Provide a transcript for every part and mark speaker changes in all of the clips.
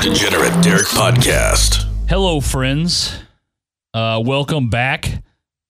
Speaker 1: Degenerate Derek Podcast.
Speaker 2: Hello, friends. Uh, welcome back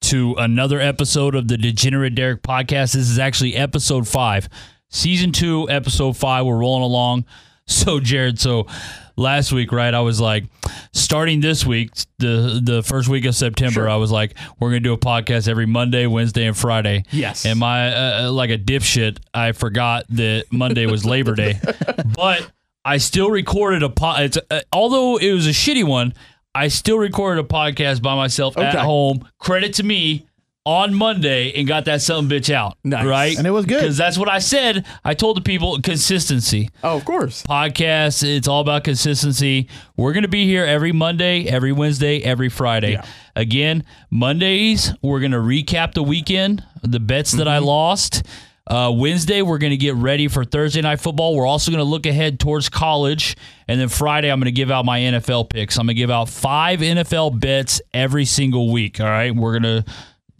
Speaker 2: to another episode of the Degenerate Derek podcast. This is actually episode five, season two, episode five. We're rolling along. So, Jared, so last week, right? I was like, starting this week, the the first week of September, I was like, we're gonna do a podcast every Monday, Wednesday, and Friday.
Speaker 3: Yes.
Speaker 2: And my uh, like a dipshit, I forgot that Monday was Labor Day, but I still recorded a pod. It's uh, although it was a shitty one, I still recorded a podcast by myself at home. Credit to me. On Monday and got that some bitch out.
Speaker 3: Nice.
Speaker 2: Right?
Speaker 4: And it was good.
Speaker 2: Because that's what I said. I told the people consistency
Speaker 3: Oh, of course.
Speaker 2: podcast. It's all about consistency. We're going to be here every Monday, every Wednesday, every Friday.
Speaker 3: Yeah.
Speaker 2: Again, Mondays, we're going to recap the weekend, the bets that I lost. Uh, Wednesday, we're going to get ready for Thursday night football. We're also going to look ahead towards college. And then Friday, I'm going to give out my NFL picks. I'm going to give out five NFL bets every single week. All right. We're going to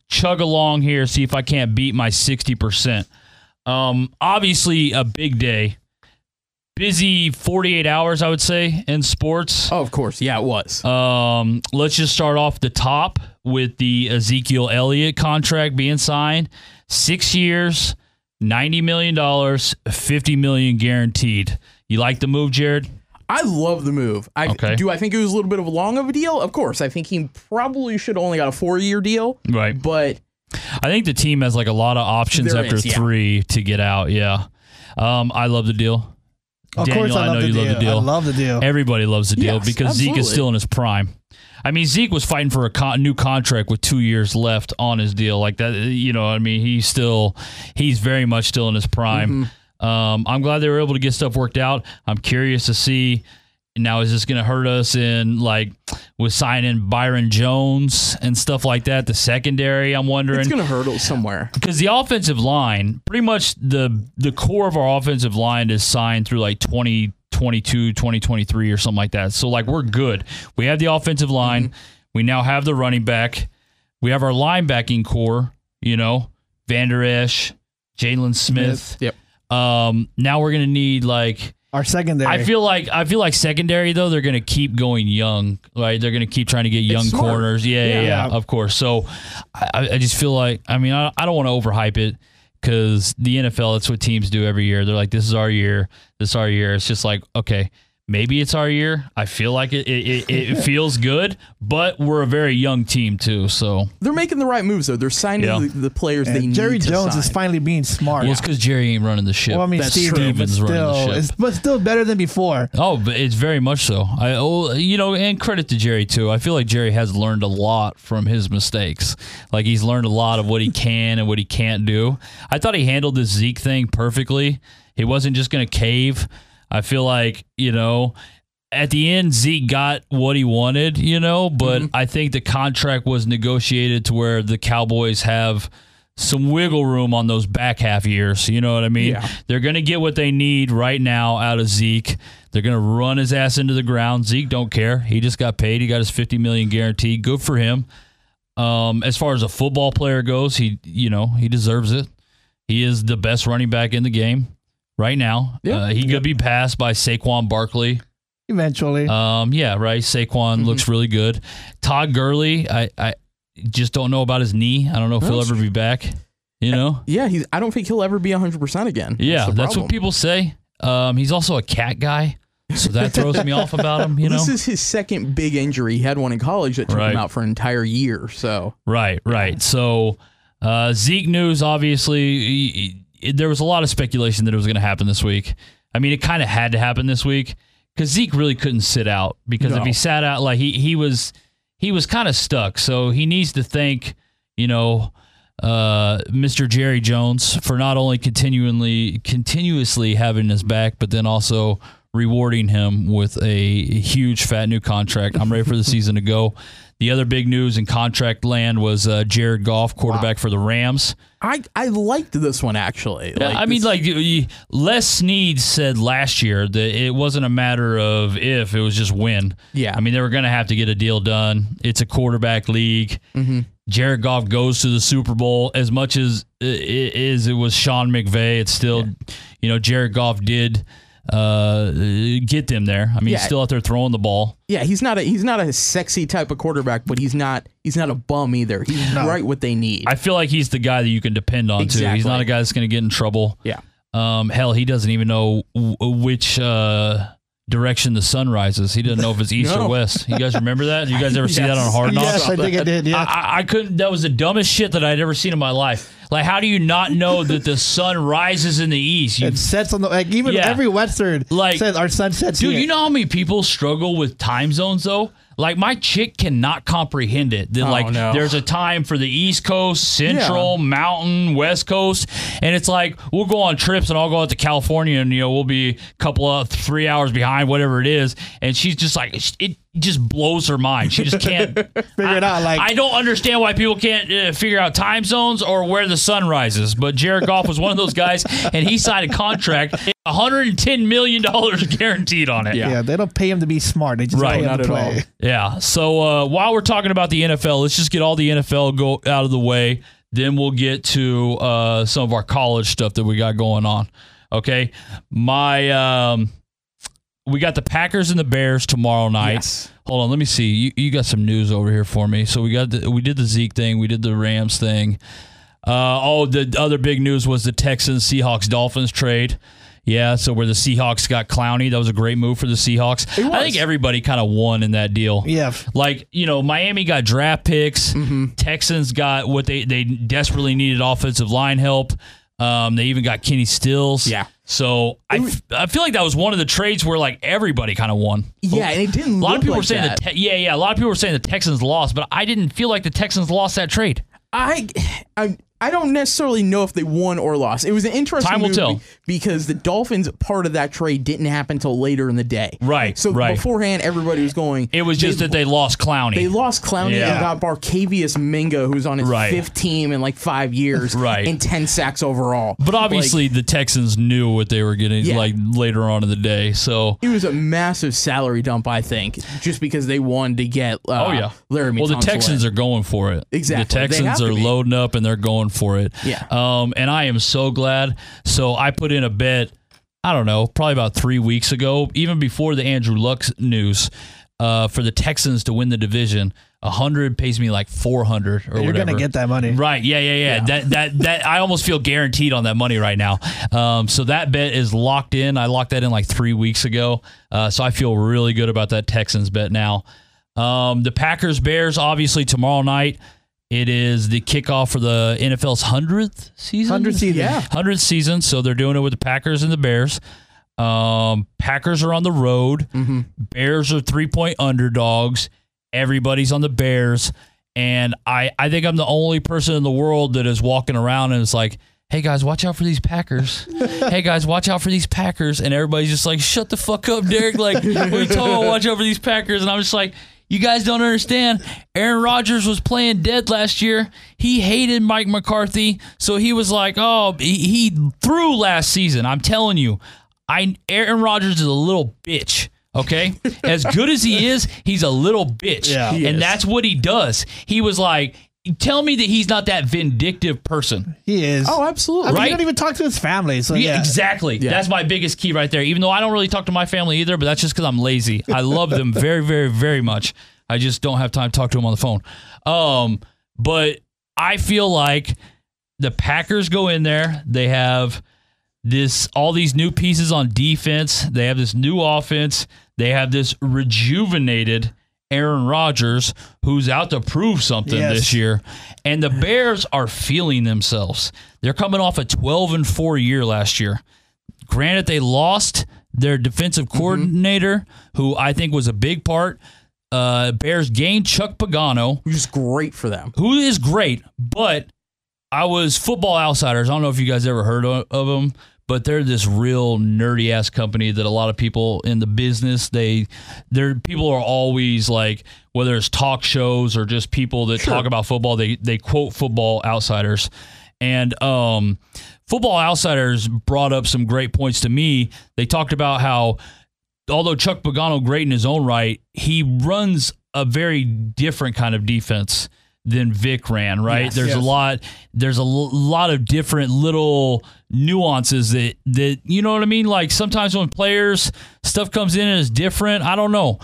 Speaker 2: chug along here, see if I can't beat my 60%. Um, obviously, a big day busy 48 hours, I would say, in sports.
Speaker 3: Oh, of course. Yeah, it was.
Speaker 2: Um, let's just start off the top with the Ezekiel Elliott contract being signed. Six years, $90 million, 50 million guaranteed. You like the move, Jared?
Speaker 3: I love the move. I
Speaker 2: Okay.
Speaker 3: do. I think it was a little bit of a long of a deal. Of course, I think he probably should have only got a four year deal.
Speaker 2: Right.
Speaker 3: But
Speaker 2: I think the team has like a lot of options after
Speaker 3: is, yeah.
Speaker 2: three to get out. Yeah. Um, I love the deal.
Speaker 4: Of
Speaker 2: Daniel,
Speaker 4: course, I,
Speaker 2: I
Speaker 4: love
Speaker 2: know
Speaker 4: the
Speaker 2: you
Speaker 4: deal.
Speaker 2: love the deal.
Speaker 4: I love the deal.
Speaker 2: Everybody loves the deal
Speaker 3: Yes,
Speaker 2: because Zeke is still in his prime. I mean, Zeke was fighting for a con- new contract with two years left on his deal. Like that, you know. I mean, he's still, he's very much still in his prime.
Speaker 3: Mm-hmm.
Speaker 2: Um, I'm glad they were able to get stuff worked out. I'm curious to see. Now, is this going to hurt us in like with signing Byron Jones and stuff like that? The secondary, I'm wondering
Speaker 3: it's going to hurt us somewhere.
Speaker 2: because the offensive line, pretty much the the core of our offensive line is signed through like 2022, 2023 or something like that. So like we're good. We have the offensive line.
Speaker 3: Mm-hmm.
Speaker 2: We now have the running back. We have our linebacking core, you know, Vander Esch, Jaylon Smith.
Speaker 3: Yep.
Speaker 2: Um, now we're gonna need like
Speaker 4: Our secondary.
Speaker 2: I feel like I feel like secondary though they're gonna keep going young, right? They're gonna keep trying to get young corners. Yeah, yeah, yeah,
Speaker 4: Yeah.
Speaker 2: of course. So I, I just feel like I mean I, I don't want to overhype it because the NFL that's what teams do every year. They're like, this is our year, this is our year. It's just like okay. Maybe it's our year. I feel like it. It, it, it feels good, but we're a very young team too. So
Speaker 3: They're making the right moves though. They're signing
Speaker 2: Yeah.
Speaker 3: the, the players they
Speaker 4: And
Speaker 3: need.
Speaker 4: Jerry Jones
Speaker 3: sign.
Speaker 4: is finally being smart.
Speaker 2: well, it's because Jerry ain't running the ship.
Speaker 4: well, I mean,
Speaker 3: That's
Speaker 4: Steve,
Speaker 3: true.
Speaker 4: but
Speaker 2: Stephen's running the
Speaker 4: still,
Speaker 2: ship.
Speaker 4: but still better than before.
Speaker 2: Oh, but it's very much so. I, oh, you know, and credit to Jerry too. I feel like Jerry has learned a lot from his mistakes. Like he's learned a lot of what he can and what he can't do. I thought he handled the Zeke thing perfectly. He wasn't just going to cave. I feel like you know. At the end, Zeke got what he wanted, you know, but I think the contract was negotiated to where the Cowboys have some wiggle room on those back half years. You know what I mean?
Speaker 3: Yeah.
Speaker 2: They're going to get what they need right now out of Zeke. They're going to run his ass into the ground. Zeke don't care. He just got paid. He got his 50 million guaranteed. Good for him. Um, as far as a football player goes, he you know, he deserves it. He is the best running back in the game right now.
Speaker 3: Yeah.
Speaker 2: Uh, he could be passed by Saquon Barkley.
Speaker 4: Eventually,
Speaker 2: Um, yeah, right. Saquon looks really good. Todd Gurley, I, I just don't know about his knee. I don't know if he'll ever be back. You know?
Speaker 3: Yeah, he's. I don't think he'll ever be 100 percent again.
Speaker 2: Yeah,
Speaker 3: the
Speaker 2: that's what people say. Um, he's also a cat guy, so that throws me off about him. You know,
Speaker 3: This is his second big injury. He had one in college that took
Speaker 2: Right.
Speaker 3: him out for an entire year. So
Speaker 2: right, right. So uh, Zeke news, obviously, he- he- there was a lot of speculation that it was going to happen this week. I mean, it kind of had to happen this week because Zeke really couldn't sit out because if he sat out, like he he was he was kind of stuck. So he needs to thank you know uh, Mr. Jerry Jones for not only continually continuously having his back, but then also rewarding him with a huge fat new contract. I'm ready for the season to go. The other big news in contract land was uh, Jared Goff, quarterback for the Rams.
Speaker 3: I I liked this one actually.
Speaker 2: Yeah, I mean, like Les Snead said last year that it wasn't a matter of if; it was just when.
Speaker 3: Yeah.
Speaker 2: I mean, they were going to have to get a deal done. It's a quarterback league.
Speaker 3: Mm-hmm.
Speaker 2: Jared Goff goes to the Super Bowl as much as it is. It was Sean McVay. It's still, you know, Jared Goff did uh, get them there. I mean, he's still out there throwing the ball.
Speaker 3: Yeah, he's not a he's not a sexy type of quarterback, but he's not he's not a bum either. He's right what they need.
Speaker 2: I feel like he's the guy that you can depend on too. He's not a guy that's going to get in trouble.
Speaker 3: yeah.
Speaker 2: Um, hell, he doesn't even know w- which uh, direction the sun rises. He doesn't know if it's east
Speaker 3: No.
Speaker 2: or west. You guys remember that? You guys ever see that on Hard Knocks?
Speaker 4: Yes, I think I did. Yeah.
Speaker 2: I, I couldn't. That was the dumbest shit that I'd ever seen in my life. Like, how do you not know that the sun rises in the east? You,
Speaker 4: it sets on the like even
Speaker 2: Yeah.
Speaker 4: every Western
Speaker 2: Like-
Speaker 4: says our sun sets
Speaker 2: dude,
Speaker 4: here.
Speaker 2: you know how many people struggle with time zones though? Like my chick cannot comprehend it. That oh, like
Speaker 3: no.
Speaker 2: there's a time for the East Coast, Central, Mountain, West Coast, and it's like we'll go on trips and I'll go out to California and you know we'll be a couple of three hours behind whatever it is, and she's just like it just blows her mind. She just can't
Speaker 4: Figure it out, like-
Speaker 2: I don't understand why people can't uh, figure out time zones or where the sun rises. But Jared Goff was one of those guys, and he signed a contract, 110 million dollars guaranteed on it.
Speaker 4: yeah. they don't pay him to be smart. They just
Speaker 2: Right,
Speaker 4: pay him
Speaker 3: not
Speaker 4: to
Speaker 3: at
Speaker 4: play.
Speaker 3: all.
Speaker 2: Yeah. So uh, while we're talking about the NFL, let's just get all the NFL go out of the way. Then we'll get to uh, some of our college stuff that we got going on. Okay. My um, we got the Packers and the Bears tomorrow night.
Speaker 3: Yes.
Speaker 2: Hold on, let me see. You, you got some news over here for me. So we got the, we did the Zeke thing, we did the Rams thing. Uh, oh, the other big news was the Texans Seahawks Dolphins trade. Yeah, so where the Seahawks got Clowney, that was a great move for the Seahawks. I think everybody kind of won in that deal.
Speaker 4: Yeah.
Speaker 2: Like, you know, Miami got draft picks.
Speaker 3: Mm-hmm.
Speaker 2: Texans got what they they desperately needed offensive line help. Um, they even got Kenny Stills.
Speaker 3: Yeah.
Speaker 2: So I, f- I feel like that was one of the trades where like everybody kind of won.
Speaker 3: Yeah, and it didn't
Speaker 2: A lot of people
Speaker 3: like
Speaker 2: were saying
Speaker 3: that.
Speaker 2: the te- yeah yeah a lot of people were saying the Texans lost, but I didn't feel like the Texans lost that trade.
Speaker 3: I, I I don't necessarily know if they won or lost. It was an interesting
Speaker 2: Time will tell.
Speaker 3: because the Dolphins part of that trade didn't happen until later in the day.
Speaker 2: Right,
Speaker 3: So
Speaker 2: right.
Speaker 3: beforehand, everybody was going.
Speaker 2: It was just
Speaker 3: they,
Speaker 2: that they lost Clowney.
Speaker 3: they lost Clowney
Speaker 2: Yeah.
Speaker 3: and got Barkevious Mingo, who's on his
Speaker 2: Right.
Speaker 3: fifth team in like five years,
Speaker 2: Right.
Speaker 3: and ten sacks overall.
Speaker 2: but obviously the Texans knew what they were getting
Speaker 3: Yeah.
Speaker 2: like later on in the day. So
Speaker 3: It was a massive salary dump, I think, just because they wanted to get. Uh,
Speaker 2: Oh yeah.
Speaker 3: Laremy.
Speaker 2: well, the Texans are going for it.
Speaker 3: Exactly.
Speaker 2: The Texans are loading up and they're going for it.
Speaker 3: Yeah.
Speaker 2: Um, and I am so glad. So I put in a bet. I don't know, probably about three weeks ago, even before the Andrew Luck news, uh, for the Texans to win the division. A hundred pays me like four hundred or whatever.
Speaker 4: You're
Speaker 2: whatever.
Speaker 4: gonna get that money.
Speaker 2: Right. Yeah, yeah, yeah. That that that I almost feel guaranteed on that money right now. Um, so that bet is locked in. I locked that in like three weeks ago. Uh, so I feel really good about that Texans bet now. Um, the Packers Bears obviously tomorrow night. It is the kickoff for the NFL's hundredth season.
Speaker 4: Hundred season.
Speaker 3: Yeah.
Speaker 2: hundredth season. So they're doing it with the Packers and the Bears. Um, Packers are on the road. Bears are three point underdogs. Everybody's on the Bears, and I I think I'm the only person in the world that is walking around and is like. Hey guys, watch out for these Packers. hey guys, watch out for these Packers. And everybody's just like, shut the fuck up, Derek. Like, what are you? Watch out for these Packers. And I'm just like, you guys don't understand. Aaron Rodgers was playing dead last year. He hated Mike McCarthy. So he was like, oh, he, he threw last season. I'm telling you, I Aaron Rodgers is a little bitch. Okay, as good as he is, he's a little bitch,
Speaker 4: Yeah.
Speaker 2: And
Speaker 3: is.
Speaker 2: that's what he does. He was like, tell me that he's not that vindictive person.
Speaker 4: He is.
Speaker 3: Oh, absolutely.
Speaker 4: I mean,
Speaker 2: right?
Speaker 4: He don't even talk to his family. So
Speaker 2: Yeah,
Speaker 4: yeah,
Speaker 2: exactly. That's my biggest key right there. Even though I don't really talk to my family either, but that's just because I'm lazy. I love them very, very, very much. I just don't have time to talk to them on the phone. Um, but I feel like the Packers go in there. They have this all these new pieces on defense. They have this new offense. They have this rejuvenated Aaron Rodgers who's out to prove something
Speaker 4: Yes.
Speaker 2: this year. And the Bears are feeling themselves. They're coming off a 12 and 4 year last year. Granted they lost their defensive coordinator who I think was a big part. Uh, Bears gained Chuck Pagano
Speaker 3: is great for them.
Speaker 2: who is great, but I was Football Outsiders. I don't know if you guys ever heard of, of them, but they're this real nerdy ass company that a lot of people in the business they they're people are always like whether it's talk shows or just people that talk about football they they quote Football Outsiders and um Football Outsiders brought up some great points to me. They talked about how although Chuck Pagano great in his own right, he runs a very different kind of defense than Vic ran, right?
Speaker 3: Yes.
Speaker 2: there's a lot there's a l- lot of different little nuances that that you know what I mean? Like sometimes when players stuff comes in and is different, I don't know.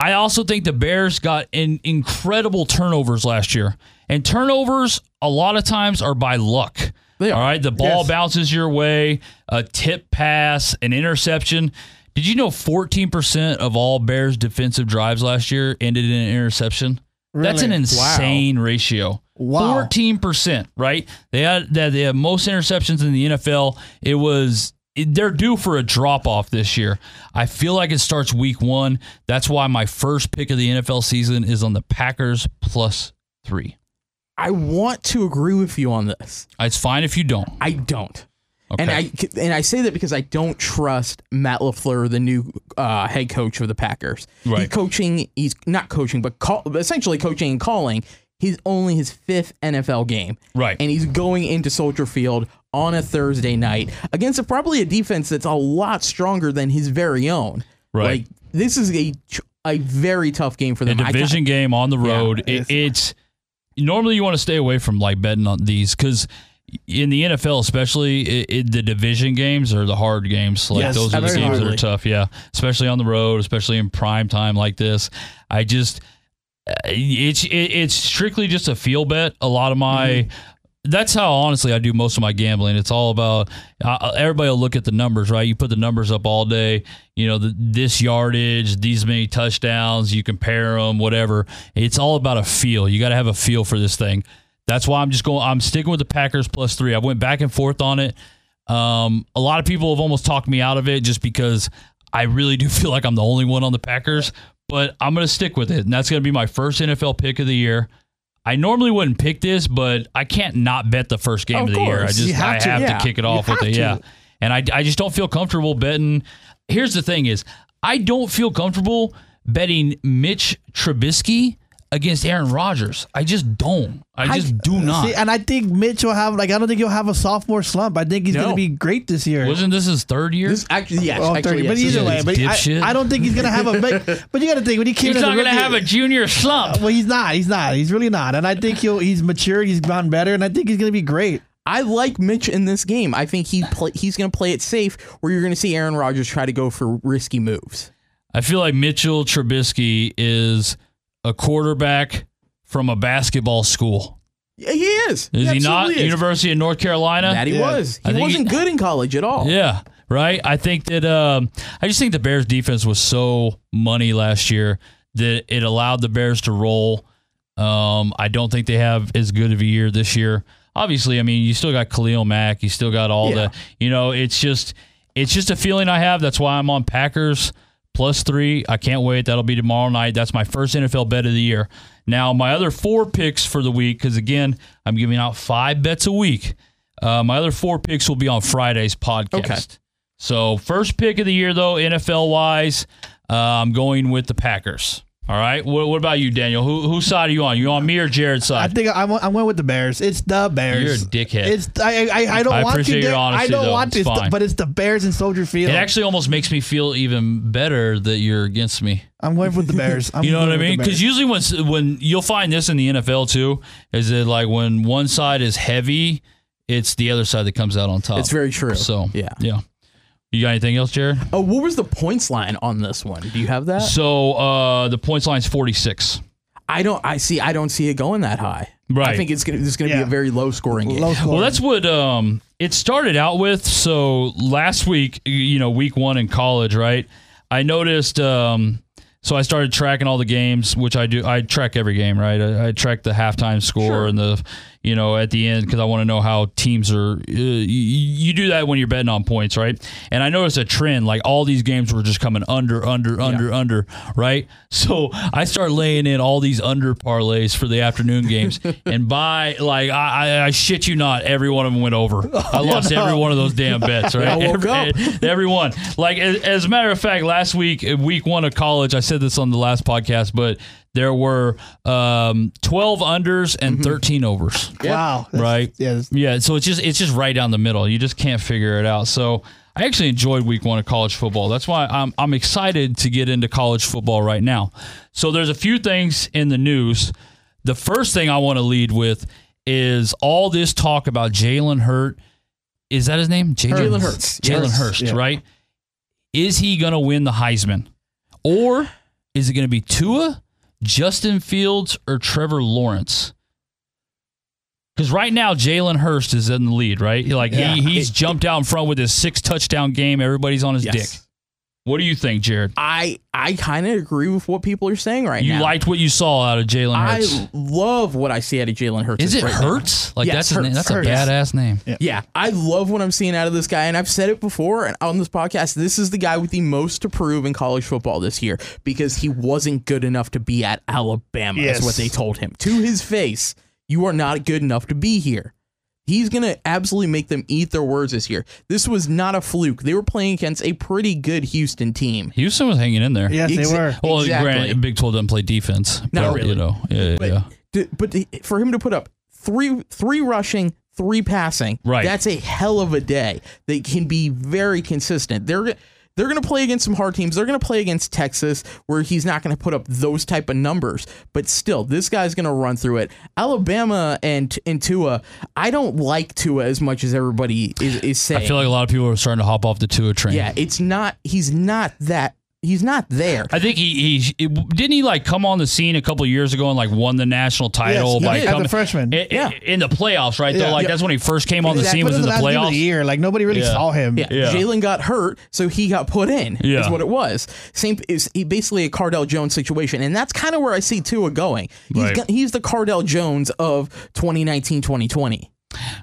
Speaker 2: I also think the Bears got in incredible turnovers last year. And turnovers a lot of times are by luck.
Speaker 3: They are.
Speaker 2: All right, the ball
Speaker 4: Yes.
Speaker 2: bounces your way, a tip pass, an interception. Did you know 14% of all Bears defensive drives last year ended in an interception? That's an
Speaker 4: Really?
Speaker 2: insane ratio.
Speaker 4: Wow.
Speaker 2: 14%, right? They had that they had most interceptions in the NFL. It was they're due for a drop off this year. I feel like it starts week 1. That's why my first pick of the NFL season is on the Packers plus 3.
Speaker 3: I want to agree with you on this.
Speaker 2: It's fine if you don't.
Speaker 3: I don't.
Speaker 2: Okay.
Speaker 3: And I and I say that because I don't trust Matt LaFleur, the new uh, head coach of the Packers. He's
Speaker 2: Right.
Speaker 3: coaching. He's not coaching, but call, essentially coaching and calling. He's only his fifth NFL game.
Speaker 2: Right.
Speaker 3: And he's going into Soldier Field on a Thursday night against a, probably a defense that's a lot stronger than his very own.
Speaker 2: Right.
Speaker 3: Like this is a a very tough game for
Speaker 2: a
Speaker 3: them. I
Speaker 2: division game on the road. it,
Speaker 4: it's-
Speaker 2: it's normally you want to stay away from like betting on these because in the NFL, especially it, it, the division games are the hard games. Like
Speaker 3: Yes,
Speaker 2: those are the games that are tough. Yeah, especially on the road, especially in prime time like this. I just uh, it's it, it's strictly just a feel bet. A lot of my.
Speaker 3: Mm-hmm.
Speaker 2: That's how honestly I do most of my gambling. It's all about uh, everybody will look at the numbers, right? You put the numbers up all day. You know, the, this yardage, these many touchdowns. You compare them, whatever. It's all about a feel. You got to have a feel for this thing. That's why I'm just going. I'm sticking with the Packers plus three. I went back and forth on it. Um, a lot of people have almost talked me out of it just because I really do feel like I'm the only one on the Packers. But I'm going to stick with it, and that's going to be my first NFL pick of the year. I normally wouldn't pick this, but I can't not bet the first game
Speaker 3: Of
Speaker 2: of, the year. I just
Speaker 3: You have
Speaker 2: I
Speaker 3: to,
Speaker 2: have
Speaker 3: yeah.
Speaker 2: to kick it
Speaker 3: You
Speaker 2: off with
Speaker 3: have
Speaker 2: it.
Speaker 3: to.
Speaker 2: Yeah, and I I just don't feel comfortable betting. Here's the thing: is I don't feel comfortable betting Mitch Trubisky against Aaron Rodgers. I just don't. I just do not.
Speaker 4: See, and I think Mitch will have like I don't think he'll have a sophomore slump. I think he's
Speaker 3: No.
Speaker 4: going to be great this year.
Speaker 2: Wasn't this his third year?
Speaker 3: This actually, yes,
Speaker 4: Well,
Speaker 3: actually,
Speaker 4: 30, but
Speaker 3: yes,
Speaker 4: either way,
Speaker 3: is.
Speaker 4: but
Speaker 2: Dipshit.
Speaker 4: I, I don't think he's going to have a. But, but you got to think when he came
Speaker 2: He's
Speaker 4: in as
Speaker 2: not going to
Speaker 4: rookie-
Speaker 2: have a junior slump.
Speaker 4: Well, he's not. He's not. He's really not. And I think he'll. He's matured. He's gotten better, and I think he's going to be great.
Speaker 3: I like Mitch in this game. I think he play, he's going to play it safe, where you're going to see Aaron Rodgers try to go for risky moves.
Speaker 2: I feel like Mitchell Trubisky is a quarterback from a basketball school.
Speaker 3: Yeah, he is.
Speaker 2: Is he, not?
Speaker 3: is.
Speaker 2: University of North Carolina?
Speaker 3: That he
Speaker 4: Yeah.
Speaker 3: was. He
Speaker 2: think
Speaker 3: wasn't
Speaker 2: he-
Speaker 3: good in college at all.
Speaker 2: Yeah, right. I think that um, I just think the Bears defense was so money last year that it allowed the Bears to roll. Um, I don't think they have as good of a year this year. Obviously, I mean, you still got Khalil Mack, you still got all
Speaker 3: Yeah.
Speaker 2: the, you know, it's just, it's just a feeling I have. That's why I'm on Packers plus three. I can't wait. That'll be tomorrow night. That's my first NFL bet of the year. Now, my other four picks for the week, because again, I'm giving out five bets a week. Uh, my other four picks will be on Friday's podcast.
Speaker 3: Okay.
Speaker 2: So, first pick of the year, though, NFL wise, uh, I'm going with the Packers. All right. What, what about you, Daniel? Who, whose side are you on? You on me or Jared's side?
Speaker 4: I think I went, I went with the Bears. It's the Bears.
Speaker 2: You're a dickhead.
Speaker 4: It's I I, I don't
Speaker 2: I
Speaker 4: want
Speaker 2: appreciate
Speaker 4: to.
Speaker 2: your
Speaker 4: Dick.
Speaker 2: honesty,
Speaker 4: I don't
Speaker 2: though.
Speaker 4: want
Speaker 2: It's
Speaker 4: to, It's the-
Speaker 2: fine.
Speaker 4: but it's the Bears in Soldier Field.
Speaker 2: it actually almost makes me feel even better that you're against me.
Speaker 4: I'm going with the Bears. I'm
Speaker 2: You know what I mean? Because usually when when you'll find this in the NFL too, is that like when one side is heavy, it's the other side that comes out on top.
Speaker 3: It's very true.
Speaker 2: So
Speaker 3: yeah.
Speaker 2: yeah. You got anything else, Jared?
Speaker 3: Oh, what was the points line on this one? Do you have that?
Speaker 2: So uh, the points line is 46.
Speaker 3: I don't. I see. I don't see it going that high.
Speaker 2: Right.
Speaker 3: I think it's gonna. This is gonna be a very low scoring game.
Speaker 4: low score.
Speaker 2: Well, that's what um, it started out with. So last week, you know, week one in college, right? I noticed. Um, so I started tracking all the games, which I do. I track every game, right? I, I track the halftime score
Speaker 3: Sure.
Speaker 2: and the, you know, at the end because I want to know how teams are. Uh, you, you do that when you're betting on points, right? And I noticed a trend. Like all these games were just coming under, under, under, under, right? So I start laying in all these under parlays for the afternoon games, and by like I, I, I shit you not, every one of them went over. I lost every one of those damn bets, right? Every, every one. Like as, as a matter of fact, last week, week one of college, I said this on the last podcast, but there were um, 12 unders and
Speaker 3: Mm-hmm.
Speaker 2: 13 overs.
Speaker 4: wow. That's-
Speaker 2: Right.
Speaker 4: Yeah. that's-
Speaker 2: Yeah, so it's just it's just right down the middle. You just can't figure it out. So I actually enjoyed week one of college football. That's why I'm I'm excited to get into college football right now. So there's a few things in the news the first thing I want to lead with is all this talk about Jalen Hurt. Is that his name?
Speaker 3: Jalen Hurts.
Speaker 2: Jalen
Speaker 3: Yes.
Speaker 2: Hurst,
Speaker 4: Yeah.
Speaker 2: right? Is he going to win the Heisman? Or is it going to be Tua, Justin Fields, or Trevor Lawrence? Because right now Jalen Hurst is in the lead, right? Like
Speaker 3: Yeah.
Speaker 2: he, he's jumped out in front with his six touchdown game. Everybody's on his
Speaker 3: Yes.
Speaker 2: dick. What do you think, Jared?
Speaker 3: I I kind of agree with what people are saying right
Speaker 2: You
Speaker 3: now.
Speaker 2: You liked what you saw out of Jalen Hurts.
Speaker 3: I love what I see out of Jalen Hurts.
Speaker 2: Is it
Speaker 3: right now.
Speaker 2: Hurts? Like
Speaker 3: Yes,
Speaker 2: that's his name.
Speaker 3: Hurts.
Speaker 2: That's a badass name.
Speaker 3: Yeah, I love what I'm seeing out of this guy, and I've said it before and on this podcast. This is the guy with the most to prove in college football this year because he wasn't good enough to be at Alabama.
Speaker 4: Yes.
Speaker 3: Is what they told him to his face. You are not good enough to be here. He's gonna absolutely make them eat their words this year. This was not a fluke. They were playing against a pretty good Houston team.
Speaker 2: Houston was hanging in there.
Speaker 4: Yes, they were.
Speaker 2: Well,
Speaker 3: Exactly.
Speaker 2: granted, Big 12 doesn't play defense.
Speaker 3: Not
Speaker 2: but,
Speaker 3: really.
Speaker 2: You know, yeah,
Speaker 3: But,
Speaker 2: yeah.
Speaker 3: to- but to- for him to put up three three rushing, three passing,
Speaker 2: Right.
Speaker 3: That's a hell of a day. They can be very consistent. They're they're going to play against some hard teams. They're going to play against Texas, where he's not going to put up those type of numbers. But still, this guy's going to run through it. Alabama and and Tua, I don't like Tua as much as everybody is, is saying.
Speaker 2: I feel like a lot of people are starting to hop off the Tua train.
Speaker 3: yeah, it's not. He's not that. He's not there.
Speaker 2: I think he, he it- didn't he like come on the scene a couple of years ago and like won the national title
Speaker 4: he
Speaker 2: by
Speaker 4: did. As a
Speaker 2: coming
Speaker 4: freshman.
Speaker 2: in,
Speaker 3: Yeah.
Speaker 2: in the playoffs, right?
Speaker 4: Yeah.
Speaker 2: Though, like
Speaker 4: Yeah.
Speaker 2: that's when he first came on the
Speaker 3: Exactly.
Speaker 2: scene was in the
Speaker 4: last game of
Speaker 2: playoffs.
Speaker 4: the year. Like nobody really
Speaker 2: Yeah.
Speaker 4: saw him.
Speaker 3: Yeah,
Speaker 2: Yeah.
Speaker 3: Jalen got hurt, so he got put in.
Speaker 2: Yeah.
Speaker 3: is what it was. Same is basically a Cardale Jones situation, and that's kind of where I see Tua going. He's
Speaker 2: Right.
Speaker 3: go- he's the Cardale Jones of 2019, 2020.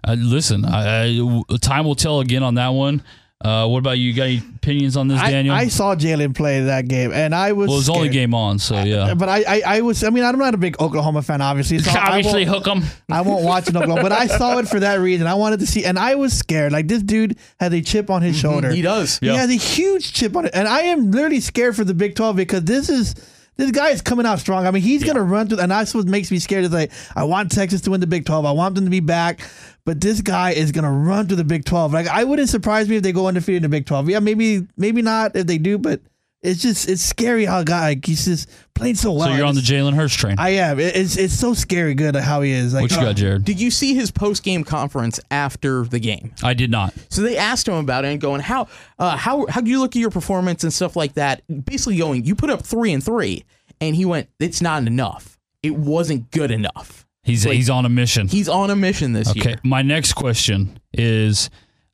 Speaker 2: Uh, listen, I, I, time will tell again on that one. Uh, what about you? Got any opinions on this,
Speaker 4: I,
Speaker 2: Daniel?
Speaker 4: I saw Jalen play that game, and I was.
Speaker 2: well, it was only game on, so yeah.
Speaker 4: But I, I, I was. I mean, I'm not a big Oklahoma fan, obviously. So I
Speaker 2: Obviously,
Speaker 4: won't-
Speaker 2: hook 'em.
Speaker 4: I won't watch it Oklahoma, but I saw it for that reason. I wanted to see, and I was scared. Like this dude has a chip on his shoulder.
Speaker 3: Mm-hmm. He does.
Speaker 2: Yeah.
Speaker 4: He has a huge chip on it, and I am literally scared for the Big 12 because this is this guy is coming out strong. I mean, he's gonna run through, and that's what makes me scared. Is like I want Texas to win the Big 12. I want them to be back, but this guy is gonna run through the Big 12. Like I wouldn't surprise me if they go undefeated in the Big 12. Yeah, maybe maybe not if they do, but it's just it's scary how a guy like, he's just playing so well.
Speaker 2: So you're on the Jalen Hurst train.
Speaker 4: I am. It- It's it's so scary good at how he is. Like
Speaker 2: what you got, Jared?
Speaker 3: Did you see his post game conference after the game?
Speaker 2: I did not.
Speaker 3: So they asked him about it and going, how uh, how how do you look at your performance and stuff like that? Basically going, you put up three and three, and he went, it's not enough. It wasn't good enough.
Speaker 2: He's
Speaker 3: Like-
Speaker 2: he's on a mission.
Speaker 3: He's on a mission this year.
Speaker 2: Okay,
Speaker 3: year.
Speaker 2: my next question is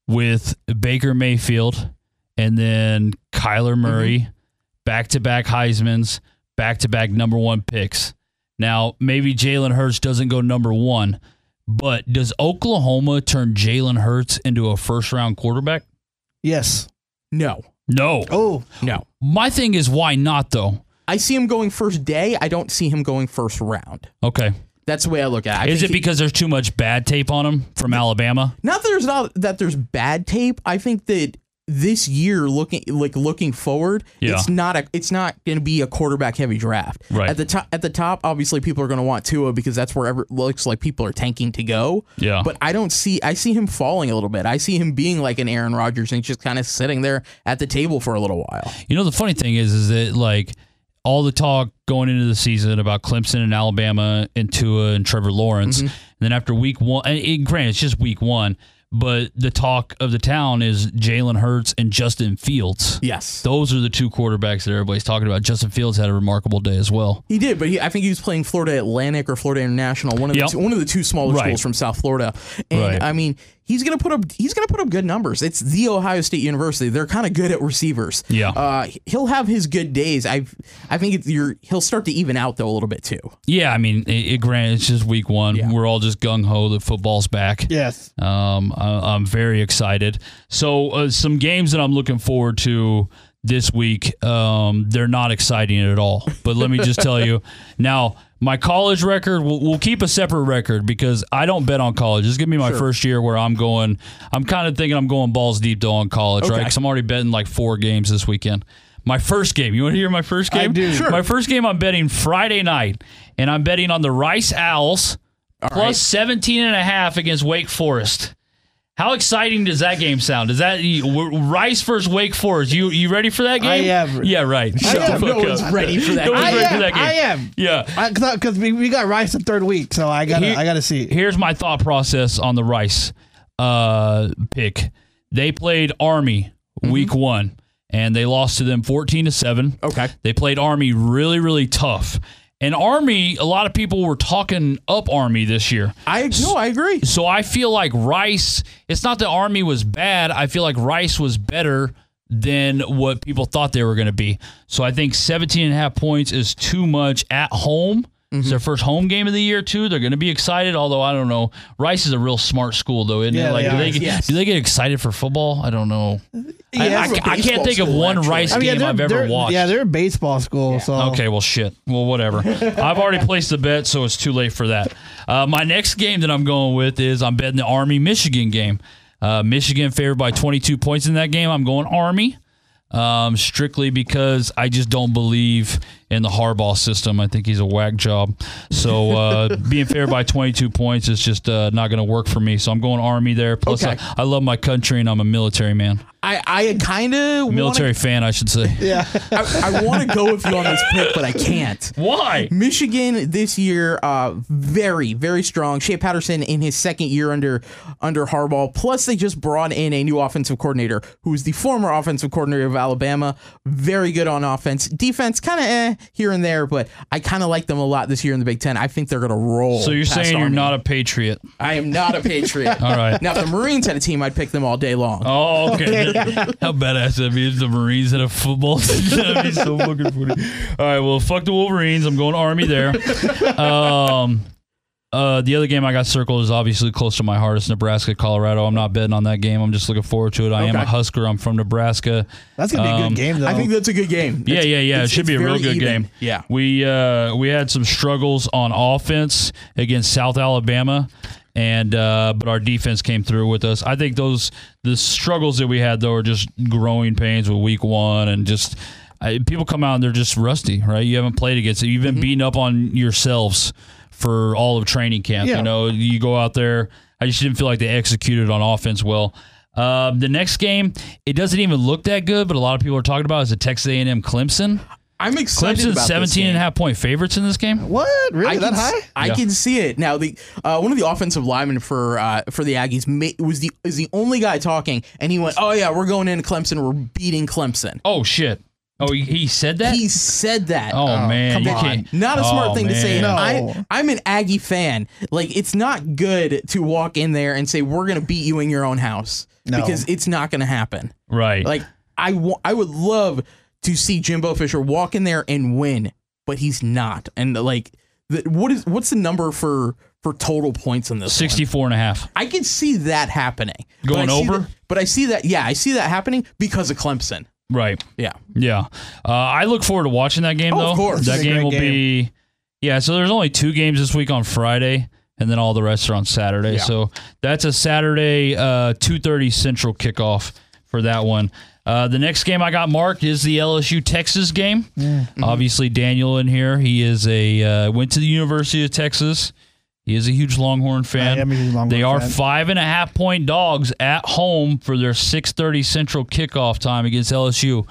Speaker 2: with Baker Mayfield and then Kyler Murray, back to back Heisman's, back to back number one picks. Now, maybe Jalen Hurts doesn't go number one, but does Oklahoma turn Jalen Hurts into a first round quarterback?
Speaker 4: yes.
Speaker 3: No,
Speaker 2: No.
Speaker 4: Oh,
Speaker 3: no.
Speaker 2: My thing is, why not though?
Speaker 3: I see him going first day. I don't see him going first round.
Speaker 2: Okay.
Speaker 3: That's the way I look at it. I
Speaker 2: Is
Speaker 3: think
Speaker 2: it
Speaker 3: he-
Speaker 2: because there's too much bad tape on him from Alabama?
Speaker 3: not that there's not that there's bad tape? I think that this year, looking like looking forward,
Speaker 2: Yeah.
Speaker 3: it's not a it's not going to be a quarterback heavy draft.
Speaker 2: Right.
Speaker 3: at the top, at the top, obviously people are going to want Tua because that's where ever looks like people are tanking to go.
Speaker 2: Yeah.
Speaker 3: but I don't see I see him falling a little bit. I see him being like an Aaron Rodgers and just kind of sitting there at the table for a little while.
Speaker 2: You know, the funny thing is, is that like all the talk going into the season about Clemson and Alabama and Tua and Trevor Lawrence,
Speaker 3: Mm-hmm.
Speaker 2: and then after week one, and it, granted, it's just week one, but the talk of the town is Jalen Hurts and Justin Fields.
Speaker 3: Yes,
Speaker 2: Those are the two quarterbacks that everybody's talking about. Justin Fields had a remarkable day as well.
Speaker 3: He did, but he, I think he was playing Florida Atlantic or Florida International, one of
Speaker 2: Yep.
Speaker 3: the two, one of the two smaller
Speaker 2: Right.
Speaker 3: schools from South Florida. And
Speaker 2: Right.
Speaker 3: I mean, he's gonna put up he's gonna put up good numbers. It's the Ohio State University. They're kind of good at receivers.
Speaker 2: Yeah.
Speaker 3: uh, he'll have his good days. I I think it's, you're he'll start to even out though a little bit too.
Speaker 2: Yeah, I mean, it, it, granted, it's just week one.
Speaker 3: Yeah.
Speaker 2: We're all just gung ho that football's back.
Speaker 4: yes.
Speaker 2: Um, I, I'm very excited. So, uh, some games that I'm looking forward to this week. Um, they're not exciting at all. But let me just tell you now. My college record, we'll, we'll keep a separate record because I don't bet on college. This is gonna be my
Speaker 3: Sure.
Speaker 2: first year where I'm going. I'm kind of thinking I'm going balls deep though on college, right? Because I'm already betting like four games this weekend. My first game. You want to hear my first game?
Speaker 4: do. Sure.
Speaker 2: My first game. I'm betting Friday night, and I'm betting on the Rice Owls plus
Speaker 3: right.
Speaker 2: 17 and a half against Wake Forest. How exciting does that game sound? Does that Rice versus Wake Forest? You you ready for that
Speaker 4: I
Speaker 2: game?
Speaker 4: am.
Speaker 2: Yeah, right. Shut
Speaker 4: am.
Speaker 3: No one's ready for that
Speaker 2: No one's
Speaker 4: I
Speaker 2: ready for
Speaker 4: am.
Speaker 2: that game.
Speaker 4: I am.
Speaker 2: Yeah.
Speaker 4: Because we, we got Rice the third week, so I gotta
Speaker 2: Here-
Speaker 4: I gotta see.
Speaker 2: Here's my thought process on the Rice uh, pick. They played Army week one, and they lost to them 14 to seven.
Speaker 3: Okay.
Speaker 2: They played Army really, really tough. And Army, a lot of people were talking up Army this year.
Speaker 3: I no, I agree.
Speaker 2: So I feel like Rice, it's not that Army was bad. I feel like Rice was better than what people thought they were going to be. So I think 17 and a half points is too much at home. It's their first home game of the year too. They're going to be excited, although I don't know. Rice is a real smart school, though, isn't
Speaker 4: Yeah,
Speaker 2: it? Like,
Speaker 4: they
Speaker 2: do they get,
Speaker 3: Yes.
Speaker 2: do they get excited for football? I don't know. I,
Speaker 4: Yeah,
Speaker 2: I,
Speaker 4: a
Speaker 2: I can't think of one
Speaker 3: actually.
Speaker 2: Rice
Speaker 4: I mean,
Speaker 2: game
Speaker 4: they're,
Speaker 2: I've ever watched.
Speaker 4: Yeah, they're a baseball school. So
Speaker 2: Okay, well, shit. Well, whatever. I've already placed the bet, so it's too late for that. Uh, my next game that I'm going with is I'm betting the Army Michigan game. Uh, Michigan favored by 22 points in that game. I'm going Army. Um, strictly because I just don't believe in the Harbaugh system. I think he's a whack job. So uh, being favored by 22 points is just uh, not going to work for me. So I'm going Army there. Plus,
Speaker 3: Okay.
Speaker 2: I, I love my country and I'm a military man,
Speaker 3: I I kind of
Speaker 2: military fan, I should say.
Speaker 4: yeah,
Speaker 3: I, I want to go with you on this pick, but I can't.
Speaker 2: Why?
Speaker 3: Michigan this year, uh, very very strong. Shea Patterson in his second year under under Harbaugh. Plus, they just brought in a new offensive coordinator who's the former offensive coordinator of Alabama. Very good on offense, defense kind of eh here and there, but I kind of like them a lot this year in the Big Ten. I think they're going to roll.
Speaker 2: So you're
Speaker 3: past
Speaker 2: saying you're not a patriot?
Speaker 3: I am not a Patriot.
Speaker 2: All right.
Speaker 3: Now, if the Marines had a team, I'd pick them all day long.
Speaker 2: Oh, okay. How badass that'd be if the Marines had a football team. That'd be so fucking funny. All right, well, fuck the Wolverines. I'm going Army there. Um, uh, the other game I got circled is obviously close to my heart. It's Nebraska, Colorado. I'm not betting on that game. I'm just looking forward to it. I am
Speaker 3: Okay.
Speaker 2: a Husker. I'm from Nebraska.
Speaker 4: that's gonna be a
Speaker 2: Um,
Speaker 4: good game though.
Speaker 3: I think that's a good game.
Speaker 2: Yeah,
Speaker 3: It's-
Speaker 2: yeah, yeah. It
Speaker 3: it's-
Speaker 2: should be a
Speaker 3: it's
Speaker 2: real
Speaker 3: very
Speaker 2: good
Speaker 3: even.
Speaker 2: game.
Speaker 3: Yeah.
Speaker 2: We uh we had some struggles on offense against South Alabama and uh but our defense came through with us. I think those the struggles that we had though are just growing pains with week 1 and just I, people come out and they're just rusty, right? You haven't played against it. You've been beating up on yourselves for all of training camp.
Speaker 4: Yeah.
Speaker 2: You know, you go out there. I just didn't feel like they executed on offense well. Um, the next game, it doesn't even look that good, but a lot of people are talking about is the Texas A&M Clemson.
Speaker 3: I'm excited
Speaker 2: Clemson's
Speaker 3: about
Speaker 2: 17
Speaker 3: this
Speaker 2: and a
Speaker 3: game.
Speaker 2: half point favorites in this game.
Speaker 4: what really
Speaker 3: I
Speaker 4: that
Speaker 3: can,
Speaker 4: high?
Speaker 3: s- I
Speaker 2: Yeah.
Speaker 3: can see it now. The uh, one of the offensive linemen for uh, for the Aggies ma- was the is the only guy talking, and he went, "Oh yeah, we're going into Clemson. We're beating Clemson."
Speaker 2: Oh shit! Oh, he, he said that.
Speaker 3: He said that.
Speaker 2: oh, man,
Speaker 3: Come
Speaker 2: you
Speaker 3: on,
Speaker 2: can't-
Speaker 3: not a smart
Speaker 2: Oh,
Speaker 3: thing to say.
Speaker 4: No.
Speaker 3: I, I'm an Aggie fan. Like, it's not good to walk in there and say we're gonna beat you in your own house
Speaker 4: No.
Speaker 3: because it's not gonna happen.
Speaker 2: Right.
Speaker 3: Like, I I would love to see Jimbo Fisher walk in there and win, but he's not. And like, the, what is what's the number for for total points in this? one?
Speaker 2: 64 and a half.
Speaker 3: I can see that happening.
Speaker 2: Going
Speaker 3: I see
Speaker 2: over?
Speaker 3: that- but I see that. Yeah, I see that happening because of Clemson.
Speaker 2: Right.
Speaker 3: Yeah.
Speaker 2: Yeah. Uh, I look forward to watching that game
Speaker 3: Oh,
Speaker 2: though.
Speaker 3: of course.
Speaker 2: That game will
Speaker 4: game.
Speaker 2: be. Yeah. So there's only two games this week on Friday, and then all the rest are on Saturday.
Speaker 3: Yeah.
Speaker 2: So that's a Saturday uh, 2:30 Central kickoff for that one. Uh, the next game I got marked is the LSU Texas game.
Speaker 3: Mm-hmm.
Speaker 2: Obviously, Daniel in here. He is a uh, went to the University of Texas. He is a huge Longhorn fan.
Speaker 4: I am a huge Longhorn
Speaker 2: they are
Speaker 4: fan.
Speaker 2: five and a half point dogs at home for their 6:30 Central kickoff time against LSU.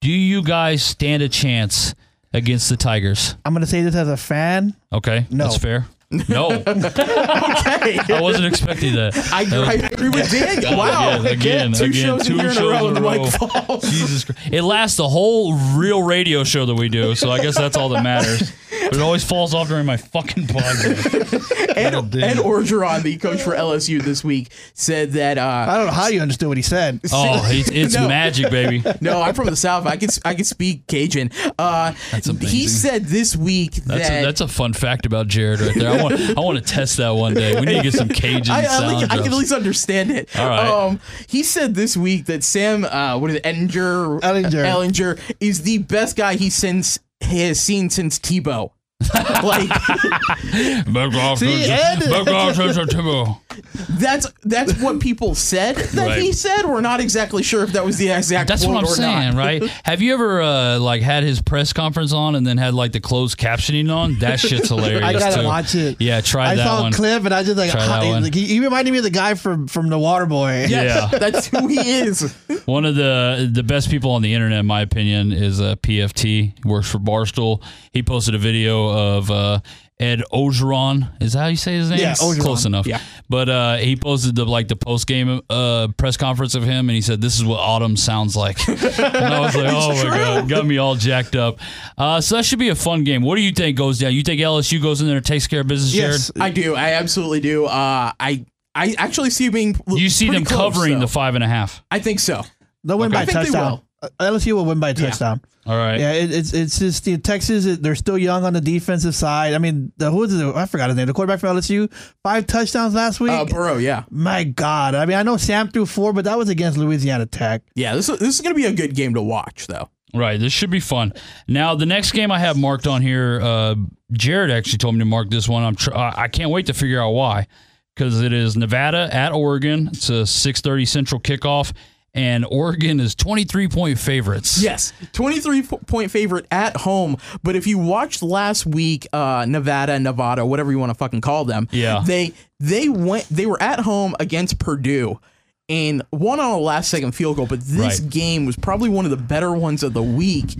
Speaker 2: Do you guys stand a chance against the Tigers?
Speaker 4: I'm gonna say this as a fan.
Speaker 2: Okay,
Speaker 4: No.
Speaker 2: that's fair. No,
Speaker 3: Okay.
Speaker 2: I wasn't expecting that.
Speaker 3: I, I agree with Daniel. Wow.
Speaker 2: Again, again,
Speaker 3: two
Speaker 2: again,
Speaker 3: shows
Speaker 2: two
Speaker 3: in here in a row
Speaker 2: in a row. Jesus Christ. It lasts the whole real radio show that we do, so I guess that's all that matters. But it always falls off during my fucking podcast.
Speaker 3: And,
Speaker 2: damn.
Speaker 3: and Orgeron, the coach for LSU this week, said that. Uh,
Speaker 4: I don't know how you understood what he said.
Speaker 2: Oh, it's, it's
Speaker 3: No.
Speaker 2: magic, baby.
Speaker 3: no, I'm from the South. I can I can speak Cajun. Uh,
Speaker 2: That's
Speaker 3: he said this week
Speaker 2: That's
Speaker 3: that
Speaker 2: a, that's a fun fact about Jared right there. I want I want to test that one day. We need to get some Cajun
Speaker 3: I, I, like- I can at least understand it.
Speaker 2: All right.
Speaker 3: Um, he said this week that Sam, uh, what is it, Ehlinger,
Speaker 4: Ehlinger.
Speaker 3: Ehlinger is the best guy he since he has seen since Tebow. like
Speaker 2: Back off,
Speaker 4: See, Ed-
Speaker 2: back off to- to Tebow.
Speaker 3: That's that's what people said that
Speaker 2: Right.
Speaker 3: he said. We're not exactly sure if that was the exact.
Speaker 2: That's what I'm saying, right? Have you ever uh, like had his press conference on and then had like the closed captioning on? That shit's hilarious.
Speaker 4: I gotta
Speaker 2: too.
Speaker 4: watch it.
Speaker 2: Yeah, try
Speaker 4: I
Speaker 2: that
Speaker 4: saw
Speaker 2: one.
Speaker 4: a clip and I just like,
Speaker 2: Try that one.
Speaker 4: like, he, he reminded me of the guy from from the Water Boy.
Speaker 2: Yeah.
Speaker 3: that's who he is.
Speaker 2: One of the the best people on the internet, in my opinion, is uh, PFT. He works for Barstool. He posted a video of uh, Ed Ogeron. Is that how you say his name?
Speaker 4: Yeah, Ogeron.
Speaker 2: Close enough.
Speaker 3: Yeah.
Speaker 2: But uh, he posted the like the post game uh, press conference of him, and he said, "This is what autumn sounds like." and I was like, "Oh my god!" Got me all jacked up. Uh, so that should be a fun game. What do you think goes down? You think LSU goes in there and takes care of business,
Speaker 4: Yes.
Speaker 2: Jared?
Speaker 3: I do. I absolutely do. Uh, I I actually see being.
Speaker 2: You see them
Speaker 3: close,
Speaker 2: covering
Speaker 3: though.
Speaker 2: the five and a half.
Speaker 3: I think so.
Speaker 4: They'll win
Speaker 2: Okay.
Speaker 4: by
Speaker 3: I think they
Speaker 4: touchdown. Uh, LSU will win by a touchdown.
Speaker 2: All right.
Speaker 4: Yeah, it, it's it's just the Texas. They're still young on the defensive side. I mean, the who is it? I forgot his name. The quarterback from LSU, five touchdowns last week.
Speaker 3: Uh, Burrow, yeah,
Speaker 4: My God, I mean, I know Sam threw four, but that was against Louisiana Tech.
Speaker 3: yeah. This this is going to be a good game to watch, though.
Speaker 2: Right. This should be fun. Now, the next game I have marked on here, uh, Jared actually told me to mark this one. I'm tr- I I can't wait to figure out why, because it is Nevada at Oregon. It's a 6:30 Central kickoff, and Oregon is 23 point favorites.
Speaker 3: Yes, 23 point favorite at home. But if you watched last week, uh, Nevada, Nevada, whatever you want to fucking call them,
Speaker 2: Yeah.
Speaker 3: they they went they were at home against Purdue and won on a last second field goal. But this
Speaker 2: Right.
Speaker 3: game was probably one of the better ones of the week,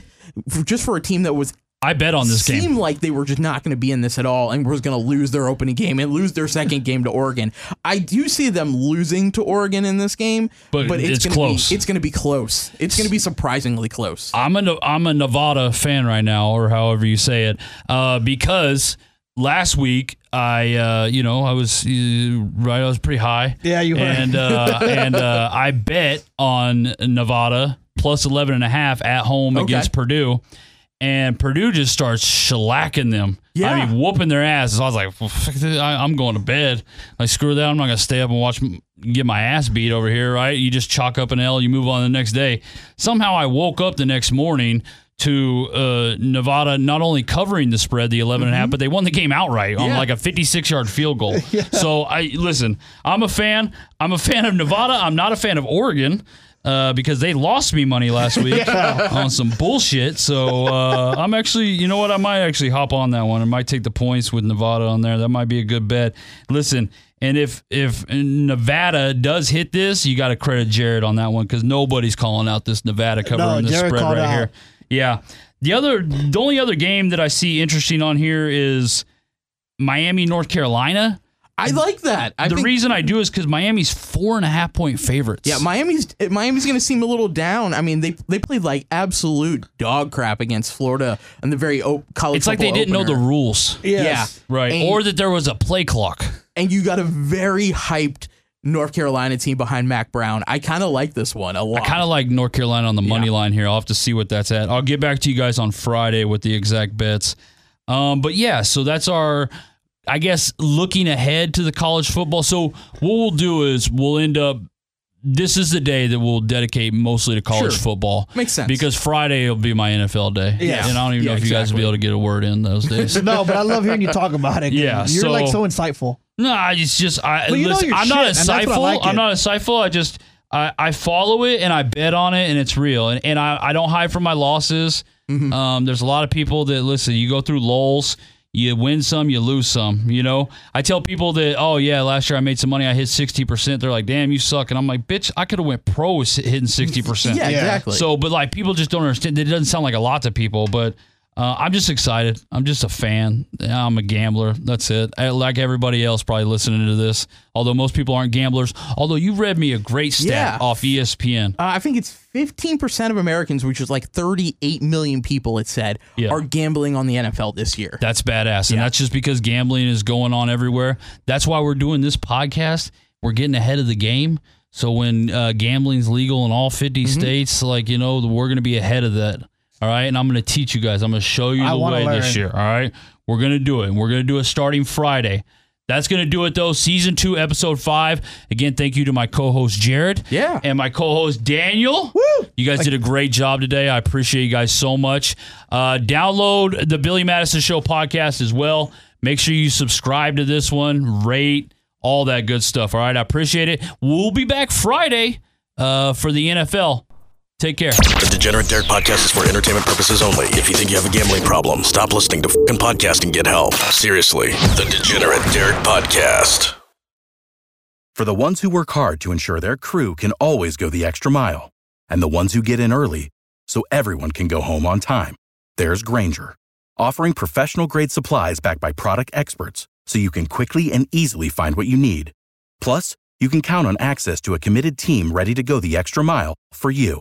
Speaker 3: for, just for a team that was
Speaker 2: I bet on this
Speaker 3: seemed
Speaker 2: game.
Speaker 3: Seemed like they were just not going to be in this at all and was going to lose their opening game and lose their second game to Oregon. I do see them losing to Oregon in this game,
Speaker 2: But it's
Speaker 3: gonna
Speaker 2: close.
Speaker 3: Be, it's going to be close. It's going to be surprisingly close.
Speaker 2: I'm a I'm a Nevada fan right now, or however you say it, uh, because last week I uh, you know I was uh, right I was pretty high.
Speaker 4: Yeah, you were.
Speaker 2: and uh, and uh, I bet on Nevada plus 11 and a half at home
Speaker 3: Okay.
Speaker 2: against Purdue. And Purdue just starts shellacking them.
Speaker 3: Yeah.
Speaker 2: I mean, whooping their asses. I was like, well, I, I'm going to bed. Like, screw that. I'm not going to stay up and watch, get my ass beat over here, right? You just chalk up an L, you move on the next day. Somehow I woke up the next morning to uh, Nevada not only covering the spread, the 11 and a half, but they won the game outright on
Speaker 3: Yeah.
Speaker 2: like a 56 yard field goal. So I listen, I'm a fan. I'm a fan of Nevada. I'm not a fan of Oregon. Uh, because they lost me money last week on some bullshit. So uh, I'm actually, you know what? I might actually hop on that one. I might take the points with Nevada on there. That might be a good bet. Listen, and if if Nevada does hit this, you got to credit Jared on that one because nobody's calling out this Nevada covering
Speaker 4: No,
Speaker 2: this
Speaker 4: Jared
Speaker 2: spread right
Speaker 4: out.
Speaker 2: here. Yeah. The other, the only other game that I see interesting on here is Miami, North Carolina.
Speaker 3: I like that. I
Speaker 2: the
Speaker 3: think,
Speaker 2: reason I do is because Miami's four and a half point favorites.
Speaker 3: yeah, Miami's Miami's going to seem a little down. I mean, they they played like absolute dog crap against Florida in the very o- college.
Speaker 2: it's like they
Speaker 3: football
Speaker 2: didn't know the rules,
Speaker 4: Yes.
Speaker 3: Yeah,
Speaker 2: right?
Speaker 3: And-
Speaker 2: or that there was a play clock.
Speaker 3: and you got a very hyped North Carolina team behind Mack Brown. I kind of like this one a lot.
Speaker 2: I kind of like North Carolina on the money
Speaker 3: Yeah.
Speaker 2: line here. I'll have to see what that's at. I'll get back to you guys on Friday with the exact bets. Um, but yeah, so that's our, I guess, looking ahead to the college football. So what we'll do is we'll end up. This is the day that we'll dedicate mostly to college
Speaker 3: Sure.
Speaker 2: football.
Speaker 3: Makes sense.
Speaker 2: Because Friday will be my NFL day.
Speaker 4: Yes.
Speaker 2: And I don't even
Speaker 3: Yeah,
Speaker 2: know if you guys will be able to get a word in those days.
Speaker 4: No, but I love hearing you talk about it.
Speaker 2: Yeah,
Speaker 4: you're like
Speaker 2: so-
Speaker 4: so insightful.
Speaker 2: No, it's just I.
Speaker 4: Well, you know
Speaker 2: listen,
Speaker 4: your
Speaker 2: I'm not
Speaker 4: shit, and that's what I
Speaker 2: insightful.
Speaker 4: like
Speaker 2: I'm not insightful. I just I, I follow it and I bet on it and it's real and, and I, I don't hide from my losses.
Speaker 4: Mm-hmm.
Speaker 2: Um, there's a lot of people that listen. You go through lulls. You win some, you lose some. You know, I tell people that, oh yeah, last year I made some money. I hit sixty percent. They're like, damn, you suck. And I'm like, bitch, I could have went pro hitting sixty percent.
Speaker 3: yeah, exactly.
Speaker 2: So, but like people just don't understand. It doesn't sound like a lot to people, but uh, I'm just excited. I'm just a fan. I'm a gambler. That's it. I, like everybody else, probably listening to this. Although most people aren't gamblers. Although you read me a great stat
Speaker 3: Yeah.
Speaker 2: off ESPN.
Speaker 3: Uh, I think it's 15% of Americans, which is like 38 million people, it said,
Speaker 2: Yeah.
Speaker 3: are gambling on the NFL this year.
Speaker 2: That's badass, and that's just because gambling is going on everywhere. That's why we're doing this podcast. We're getting ahead of the game. So when uh, gambling's legal in all 50
Speaker 4: Mm-hmm.
Speaker 2: states, like you know, we're going to be ahead of that. All right, and I'm going to teach you guys. I'm going to show you
Speaker 4: I
Speaker 2: the way this year. All right, we're going to do it. We're going to do it starting Friday. That's going to do it though. Season two, episode five. Again, thank you to my co-host Jared.
Speaker 3: Yeah.
Speaker 2: And my co-host Daniel. Woo! You guys did a great job today. I appreciate you guys so much. Uh, download the Billy Madison Show podcast as well. Make sure you subscribe to this one, rate all that good stuff. All right, I appreciate it. We'll be back Friday uh, for the NFL. Take care.
Speaker 1: The Degenerate Derek podcast is for entertainment purposes only. If you think you have a gambling problem, stop listening to fucking podcast and get help. Seriously. The Degenerate Derek podcast.
Speaker 5: For the ones who work hard to ensure their crew can always go the extra mile, and the ones who get in early so everyone can go home on time, there's Grainger, offering professional grade supplies backed by product experts so you can quickly and easily find what you need. Plus, you can count on access to a committed team ready to go the extra mile for you.